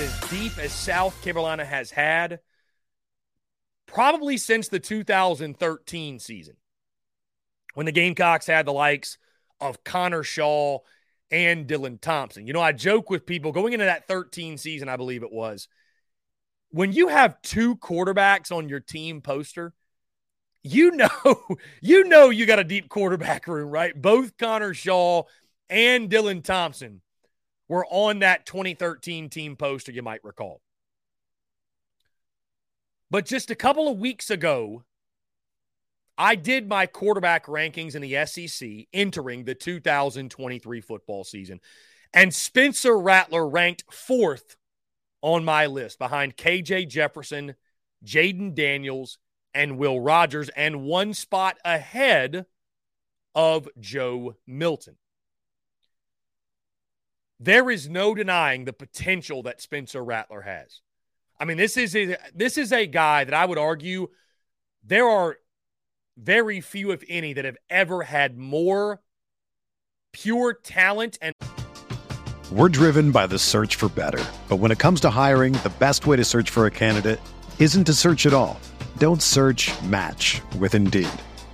As deep as South Carolina has had probably since the 2013 season when the Gamecocks had the likes of Connor Shaw and Dylan Thompson. You know, I joke with people going into that 13 season, I believe it was, when you have two quarterbacks on your team poster, you know, you know you got a deep quarterback room, right? Both Connor Shaw and Dylan Thompson were on that 2013 team poster, you might recall. But just a couple of weeks ago, I did my quarterback rankings in the SEC entering the 2023 football season. And Spencer Rattler ranked fourth on my list behind KJ Jefferson, Jayden Daniels, and Will Rogers, and one spot ahead of Joe Milton there is no denying the potential that Spencer Rattler has. I mean, this is a, this is a guy that I would argue there are very few, if any, that have ever had more pure talent and. We're driven by the search for better, but when it comes to hiring, the best way to search for a candidate isn't to search at all. Don't search match with Indeed.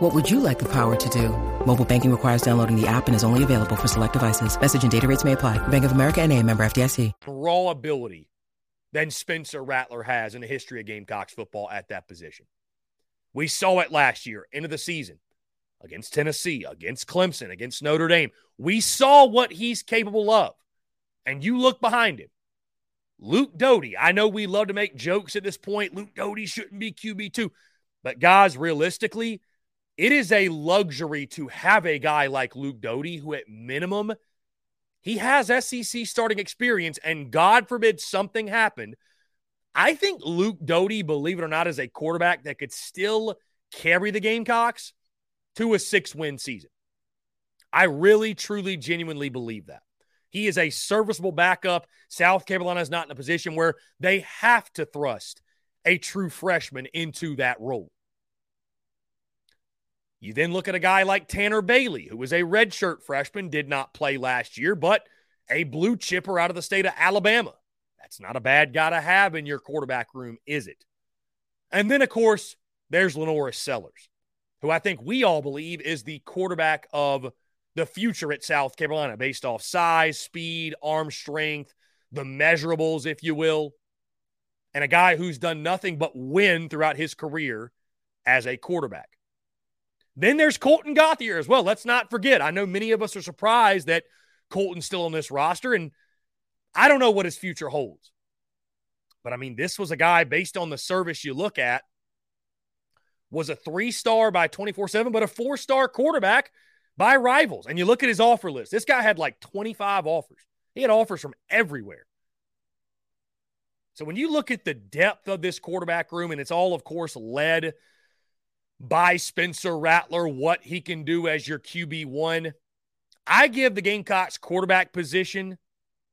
What would you like the power to do? Mobile banking requires downloading the app and is only available for select devices. Message and data rates may apply. Bank of America and a member FDIC. Raw ability than Spencer Rattler has in the history of Gamecocks football at that position. We saw it last year, end of the season, against Tennessee, against Clemson, against Notre Dame. We saw what he's capable of. And you look behind him. Luke Doty. I know we love to make jokes at this point. Luke Doty shouldn't be QB2. But guys, realistically, it is a luxury to have a guy like Luke Doty who, at minimum, he has SEC starting experience, and God forbid something happened. I think Luke Doty, believe it or not, is a quarterback that could still carry the Gamecocks to a six win season. I really, truly, genuinely believe that. He is a serviceable backup. South Carolina is not in a position where they have to thrust a true freshman into that role. You then look at a guy like Tanner Bailey, who was a redshirt freshman, did not play last year, but a blue chipper out of the state of Alabama. That's not a bad guy to have in your quarterback room, is it? And then, of course, there's LaNorris Sellers, who I think we all believe is the quarterback of the future at South Carolina based off size, speed, arm strength, the measurables, if you will. And a guy who's done nothing but win throughout his career as a quarterback. Then there's Colton Gauthier as well. Let's not forget. I know many of us are surprised that Colton's still on this roster, and I don't know what his future holds. But I mean, this was a guy based on the service you look at, was a three star by 24 7, but a four star quarterback by rivals. And you look at his offer list. This guy had like 25 offers, he had offers from everywhere. So when you look at the depth of this quarterback room, and it's all, of course, led by Spencer Rattler, what he can do as your QB1. I give the Gamecocks quarterback position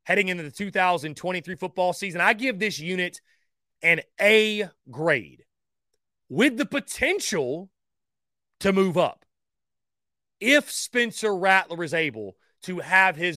heading into the 2023 football season. I give this unit an A grade with the potential to move up if Spencer Rattler is able to have his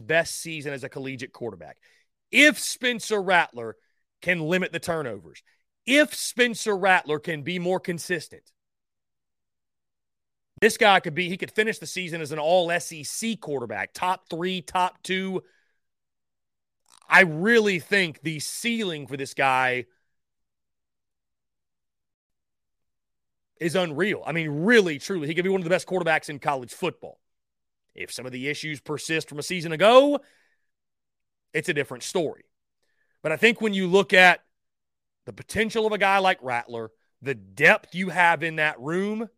best season as a collegiate quarterback. If Spencer Rattler can limit the turnovers, if Spencer Rattler can be more consistent, this guy could be, he could finish the season as an all SEC quarterback, top three, top two. I really think the ceiling for this guy is unreal. I mean, really, truly, he could be one of the best quarterbacks in college football. If some of the issues persist from a season ago, it's a different story. But I think when you look at the potential of a guy like Rattler, the depth you have in that room,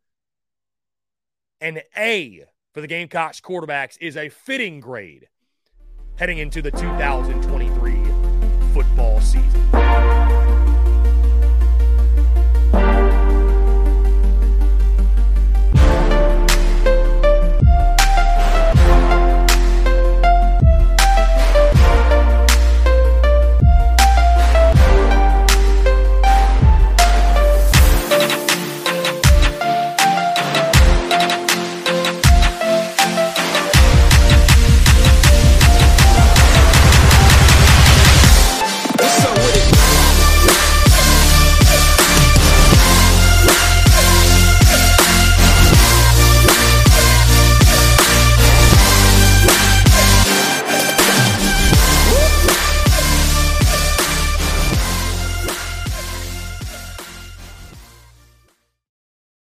an A for the Gamecocks quarterbacks is a fitting grade heading into the 2023 football season.